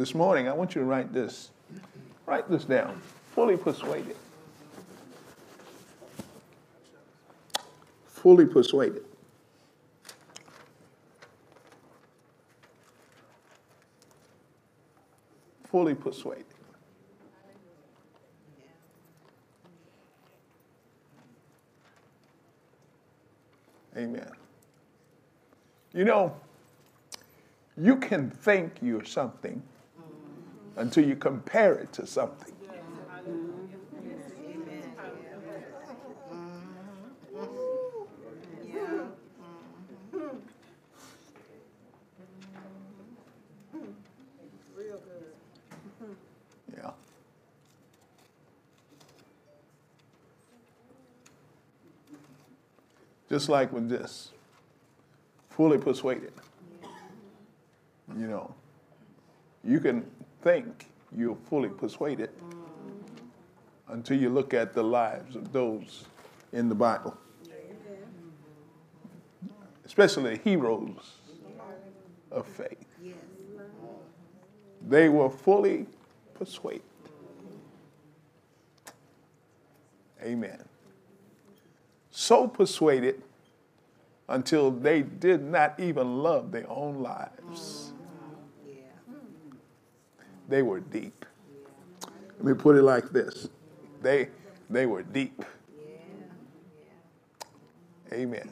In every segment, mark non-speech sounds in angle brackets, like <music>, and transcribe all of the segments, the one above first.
this morning, I want you to write this. Write this down. Fully persuaded. Fully persuaded. Fully persuaded. Amen. You know, you can think you're something until you compare it to something. Yeah. Just like with this, fully persuaded. You know, you can think you're fully persuaded until you look at the lives of those in the Bible, especially heroes of faith. They were fully persuaded. Amen. So persuaded until they did not even love their own lives. They were deep. Let me put it like this. They they were deep. Amen.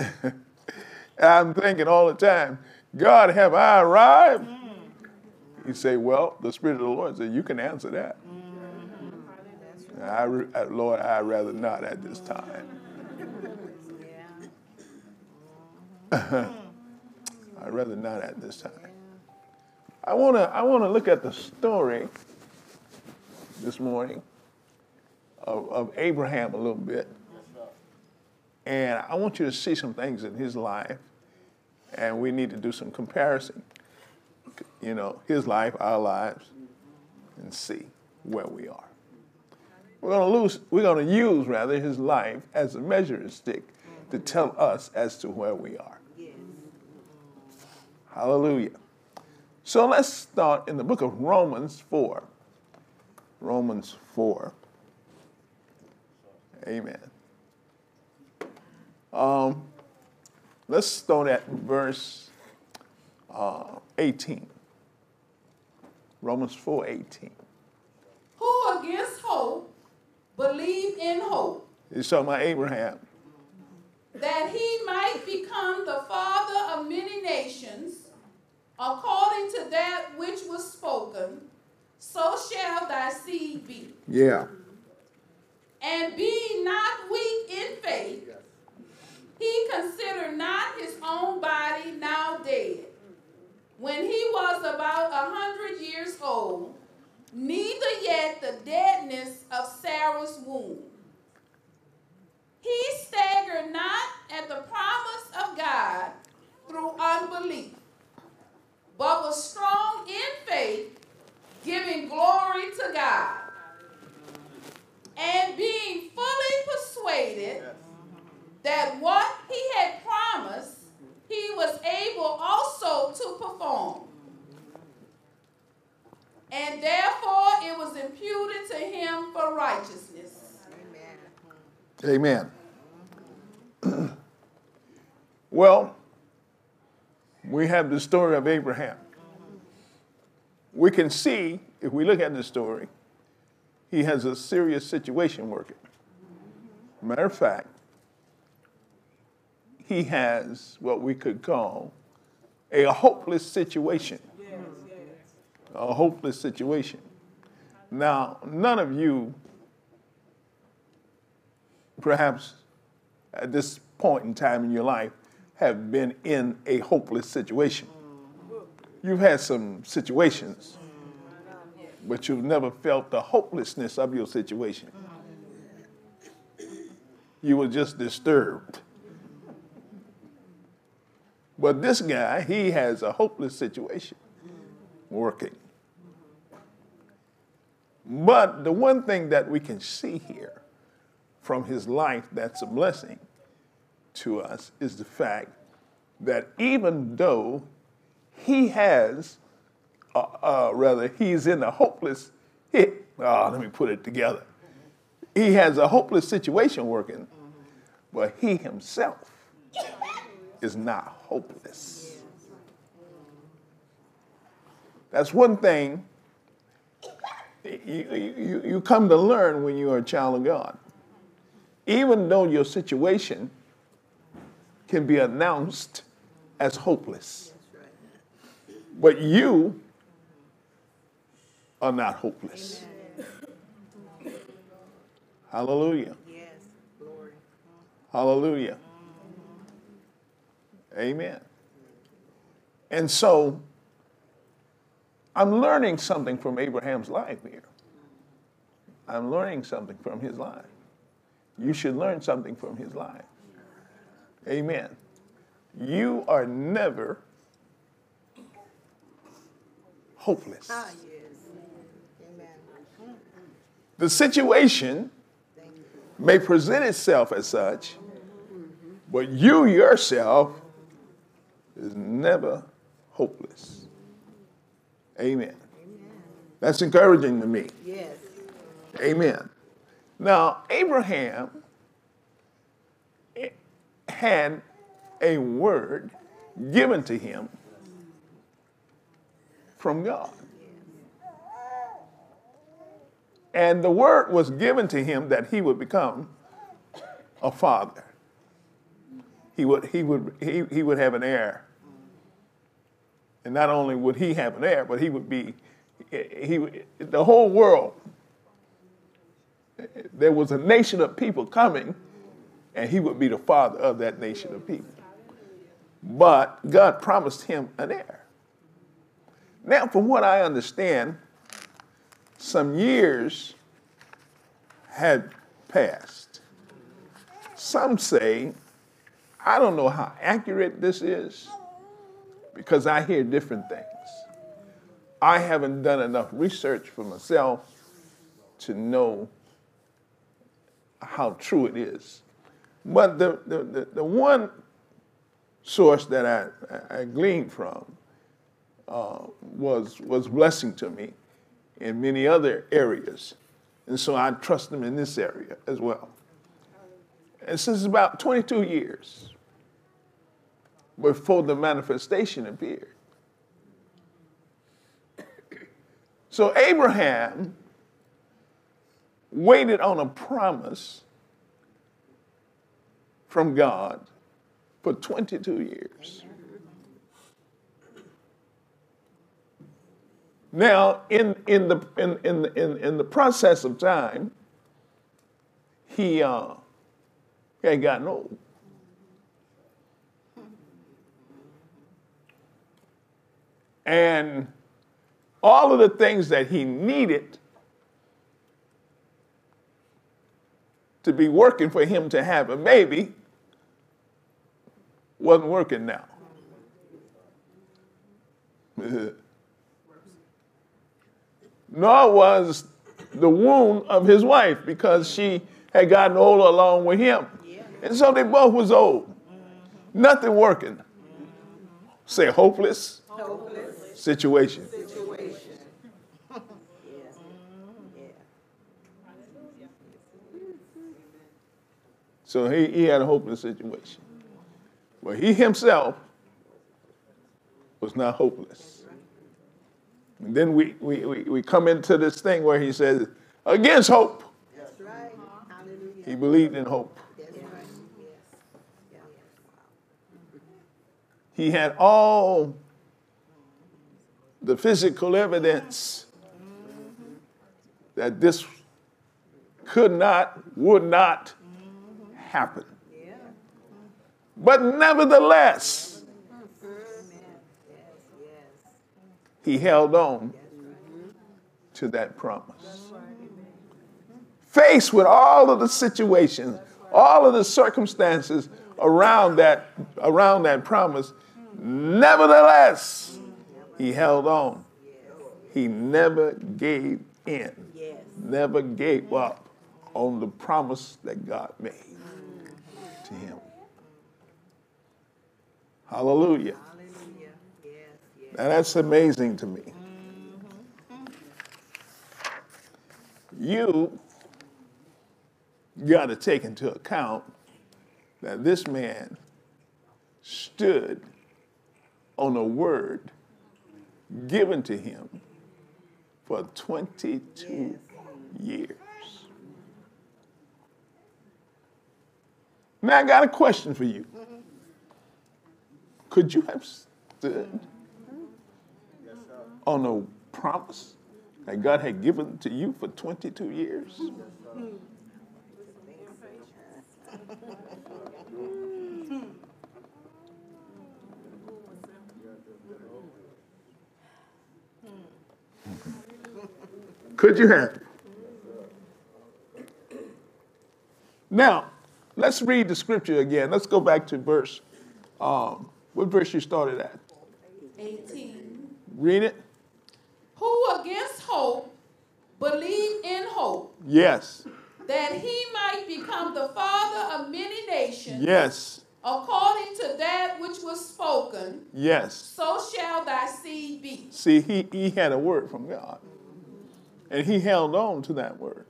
<laughs> I'm thinking all the time, God, have I arrived? You say, well, the Spirit of the Lord said, you can answer that. I, Lord, I'd rather not at this time. <laughs> I'd rather not at this time. I want to I wanna look at the story this morning of, of Abraham a little bit. And I want you to see some things in his life, and we need to do some comparison. You know, his life, our lives, and see where we are. We're going to lose. We're going to use rather his life as a measuring stick to tell us as to where we are. Hallelujah. So let's start in the book of Romans 4. Romans 4. Amen. Um, let's start at verse uh, 18. Romans 4 18. who against hope believed in hope It's talking about Abraham. that he might become the father of many nations according to that which was spoken so shall thy seed be. Yeah. and being not weak in faith he considered not his own body now dead. When he was about a hundred years old neither yet the deadness of sarah's womb. He staggered not at the promise of God through unbelief, but was strong in faith, giving glory to God, and being fully persuaded that what he had promised, he was able also to perform. And therefore it was imputed to him for righteousness. Amen. <clears throat> well, we have the story of Abraham. We can see, if we look at the story, he has a serious situation working. Matter of fact, he has what we could call a hopeless situation. A hopeless situation. Now, none of you perhaps at this point in time in your life have been in a hopeless situation. You've had some situations, but you've never felt the hopelessness of your situation. You were just disturbed. But this guy, he has a hopeless situation working. But the one thing that we can see here from his life that's a blessing to us is the fact that even though he has, uh, uh, rather, he's in a hopeless, hit. Oh, let me put it together. He has a hopeless situation working, but he himself is not hopeless. That's one thing you, you, you come to learn when you are a child of God. Even though your situation can be announced as hopeless, but you are not hopeless. Hallelujah. Hallelujah. Amen. And so I'm learning something from Abraham's life here. I'm learning something from his life. You should learn something from his life. Amen. You are never hopeless. Ah, yes. Amen. The situation may present itself as such, but you yourself is never hopeless. Amen. That's encouraging to me. Yes. Amen. Now, Abraham had a word given to him from God. And the word was given to him that he would become a father. He would, he would, he, he would have an heir. And not only would he have an heir, but he would be, he, the whole world, there was a nation of people coming, and he would be the father of that nation of people. But God promised him an heir. Now, from what I understand, some years had passed. Some say, I don't know how accurate this is because I hear different things. I haven't done enough research for myself to know how true it is. But the, the, the, the one source that I, I gleaned from uh, was, was blessing to me in many other areas. And so I trust them in this area as well. And since about 22 years before the manifestation appeared. So Abraham waited on a promise from God for 22 years. Now, in, in, the, in, in, in, in the process of time, he, uh, he had gotten old. And all of the things that he needed to be working for him to have a baby wasn't working now. <laughs> Nor was the wound of his wife because she had gotten old along with him. And so they both was old. Mm-hmm. Nothing working. Say hopeless Hopeless situation. situation. <laughs> Yeah. Yeah. So he, he had a hopeless situation. But he himself was not hopeless. And then we, we, we, we come into this thing where he says, against hope. Right. He believed in hope. Yes. He had all the physical evidence that this could not, would not happen. But nevertheless, he held on to that promise. Faced with all of the situations, all of the circumstances around that, around that promise, nevertheless, he held on. He never gave in, never gave up on the promise that God made to him. Hallelujah. Hallelujah. Yes. Yes. Now that's amazing to me. You got to take into account that this man stood on a word given to him for 22 years. Now I got a question for you. Mm-hmm. Could you have stood on a promise that God had given to you for 22 years? Could you have? Now, let's read the scripture again. Let's go back to verse. Um, what verse you started at? 18. Read it. Who against hope believed in hope Yes. that he might become the father of many nations, Yes. according to that which was spoken, Yes. so shall thy seed be. See, he, he had a word from God. And he held on to that word.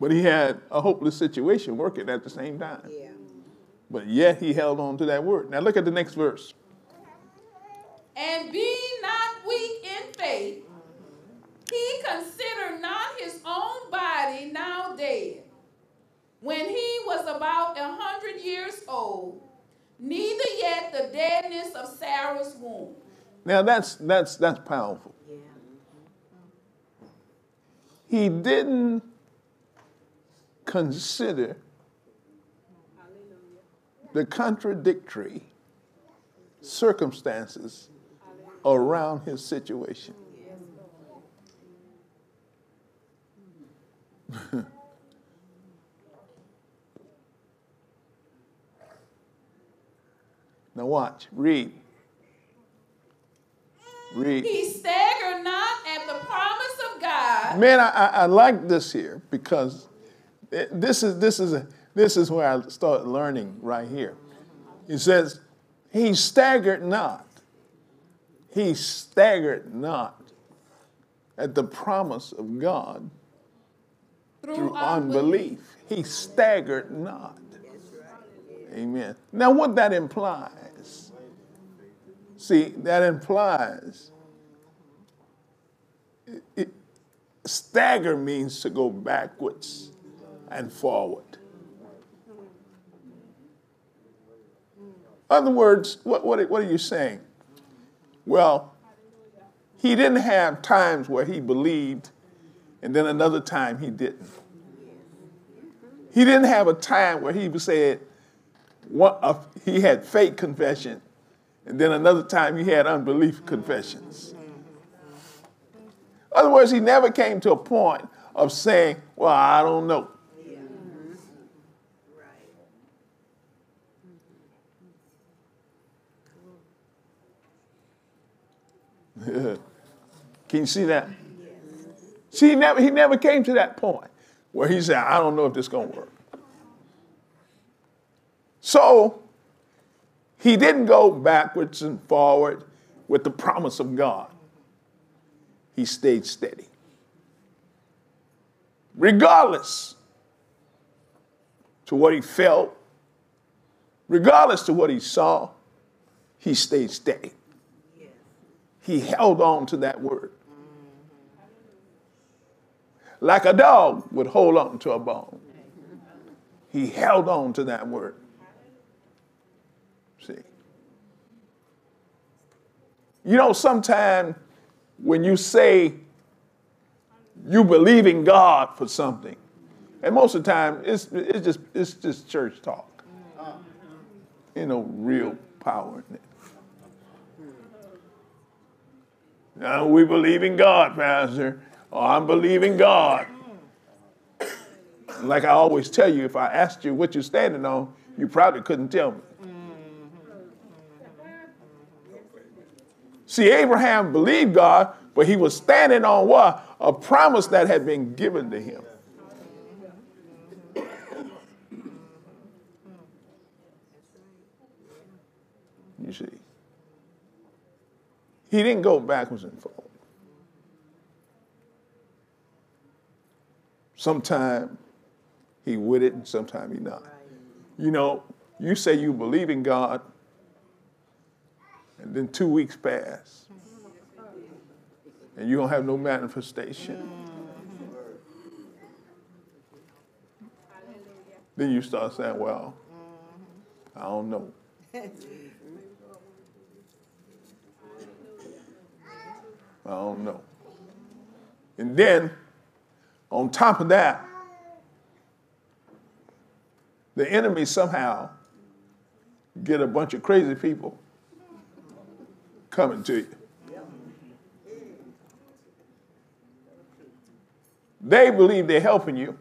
But he had a hopeless situation working at the same time. Yeah. But yet he held on to that word. Now look at the next verse. And be not weak in faith, he considered not his own body now dead, when he was about a hundred years old, neither yet the deadness of Sarah's womb. Now that's that's that's powerful. Yeah. He didn't consider the contradictory circumstances around his situation. <laughs> now watch, read. Read. He staggered not at the promise of God, Man, I, I, I like this here because this is this is a, this is where I start learning right here. He says, "He staggered not. He staggered not at the promise of God through, through unbelief. He staggered not." Amen. Now, what that implies? See, that implies it, it- stagger means to go backwards and forward. Other words, what, what, what are you saying? Well, he didn't have times where he believed and then another time he didn't. He didn't have a time where he said what, he had faith confession and then another time he had unbelief confessions. In other words, he never came to a point of saying, Well, I don't know. Can you see that? See, he never, he never came to that point where he said, I don't know if this is going to work. So he didn't go backwards and forward with the promise of God. He stayed steady. Regardless to what he felt, regardless to what he saw, he stayed steady he held on to that word. Like a dog would hold on to a bone. He held on to that word. See? You know, sometimes when you say you believe in God for something, and most of the time it's, it's just it's just church talk. You know, real power in it. No, we believe in God, Pastor. Oh, I'm believing God. Like I always tell you, if I asked you what you're standing on, you probably couldn't tell me. See, Abraham believed God, but he was standing on what? A promise that had been given to him. He didn't go backwards and forward. Sometime he with it and sometime he not. You know, you say you believe in God, and then two weeks pass, and you don't have no manifestation. Mm-hmm. Then you start saying, well, I don't know. <laughs> I don't know. And then, on top of that, the enemy somehow get a bunch of crazy people coming to you. They believe they're helping you,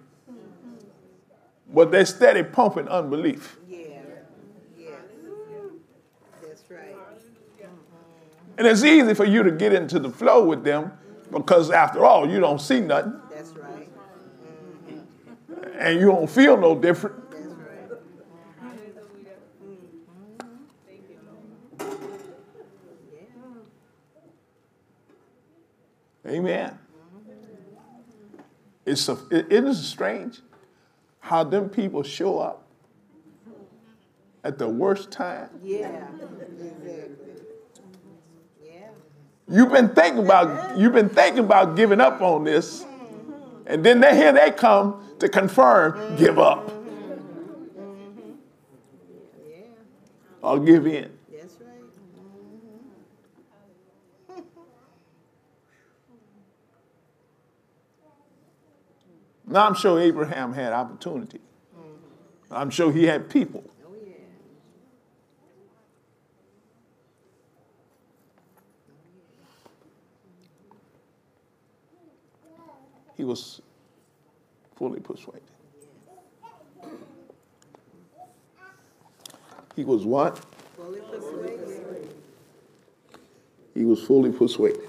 but they're steady pumping unbelief. Yeah. Yeah. That's right. And it's easy for you to get into the flow with them because, after all, you don't see nothing That's right. Mm-hmm. and you don't feel no different. That's right. Mm-hmm. Amen. It's a, it, it is strange how them people show up at the worst time. Yeah. Exactly. You've been thinking about you've been thinking about giving up on this, and then they here they come to confirm give up or give in. Right. Mm-hmm. Now I'm sure Abraham had opportunity. Mm-hmm. I'm sure he had people. Oh yeah. He was fully persuaded. He was what? Fully persuaded. He was fully persuaded.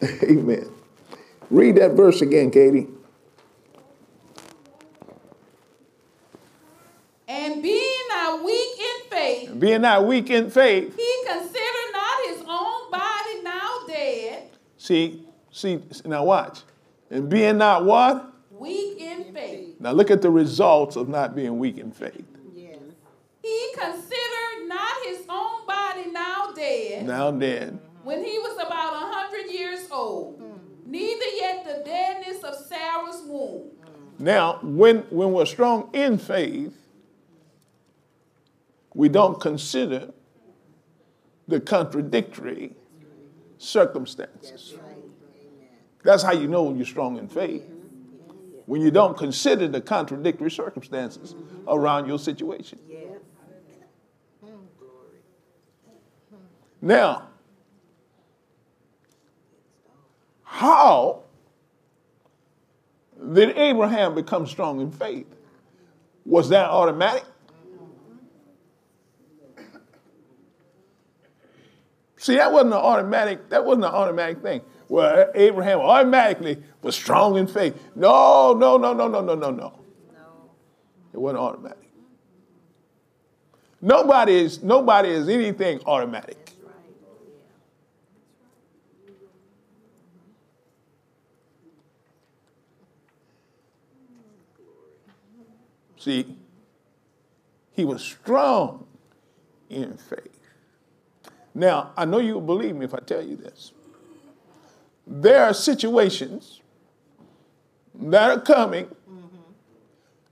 <laughs> Amen. Read that verse again, Katie. And being not weak in faith, Being not weak in faith. he considered not his own body now dead, See, see, now watch. And being not what? weak in faith. Now look at the results of not being weak in faith. Yes. He considered not his own body now dead, Now dead. when he was about a hundred years old, hmm. neither yet the deadness of Sarah's womb. now when when we're strong in faith, we don't consider the contradictory circumstances. Right. That's how you know you're strong in faith. When you don't consider the contradictory circumstances around your situation. Now, how did Abraham become strong in faith? Was that automatic? See, that wasn't an automatic, that wasn't an automatic thing. Well, Abraham automatically was strong in faith. No, no, no, no, no, no, no, no. No. It wasn't automatic. Nobody is nobody is anything automatic. See, he was strong in faith. Now, I know you'll believe me if I tell you this. There are situations that are coming,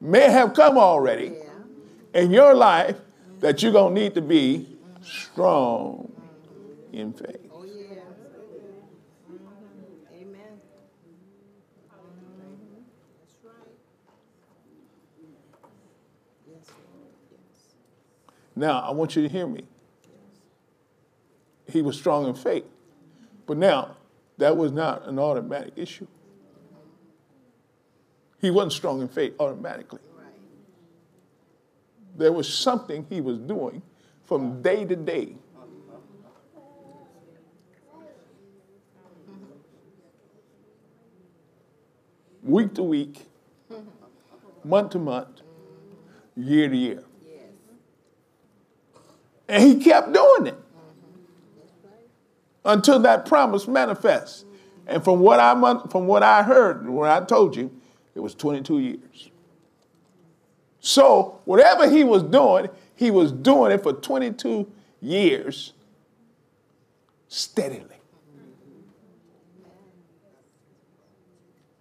may have come already Yeah. in your life that you're going to need to be strong in faith. Oh yeah. Amen. That's right. Yes, Yes. Now, I want you to hear me. He was strong in faith. But now, that was not an automatic issue. He wasn't strong in faith automatically. There was something he was doing from day to day. Week to week, month to month, year to year. And he kept doing it. Until that promise manifests. And from what I from what I heard, when I told you, it was 22 years. So whatever he was doing, he was doing it for 22 years steadily.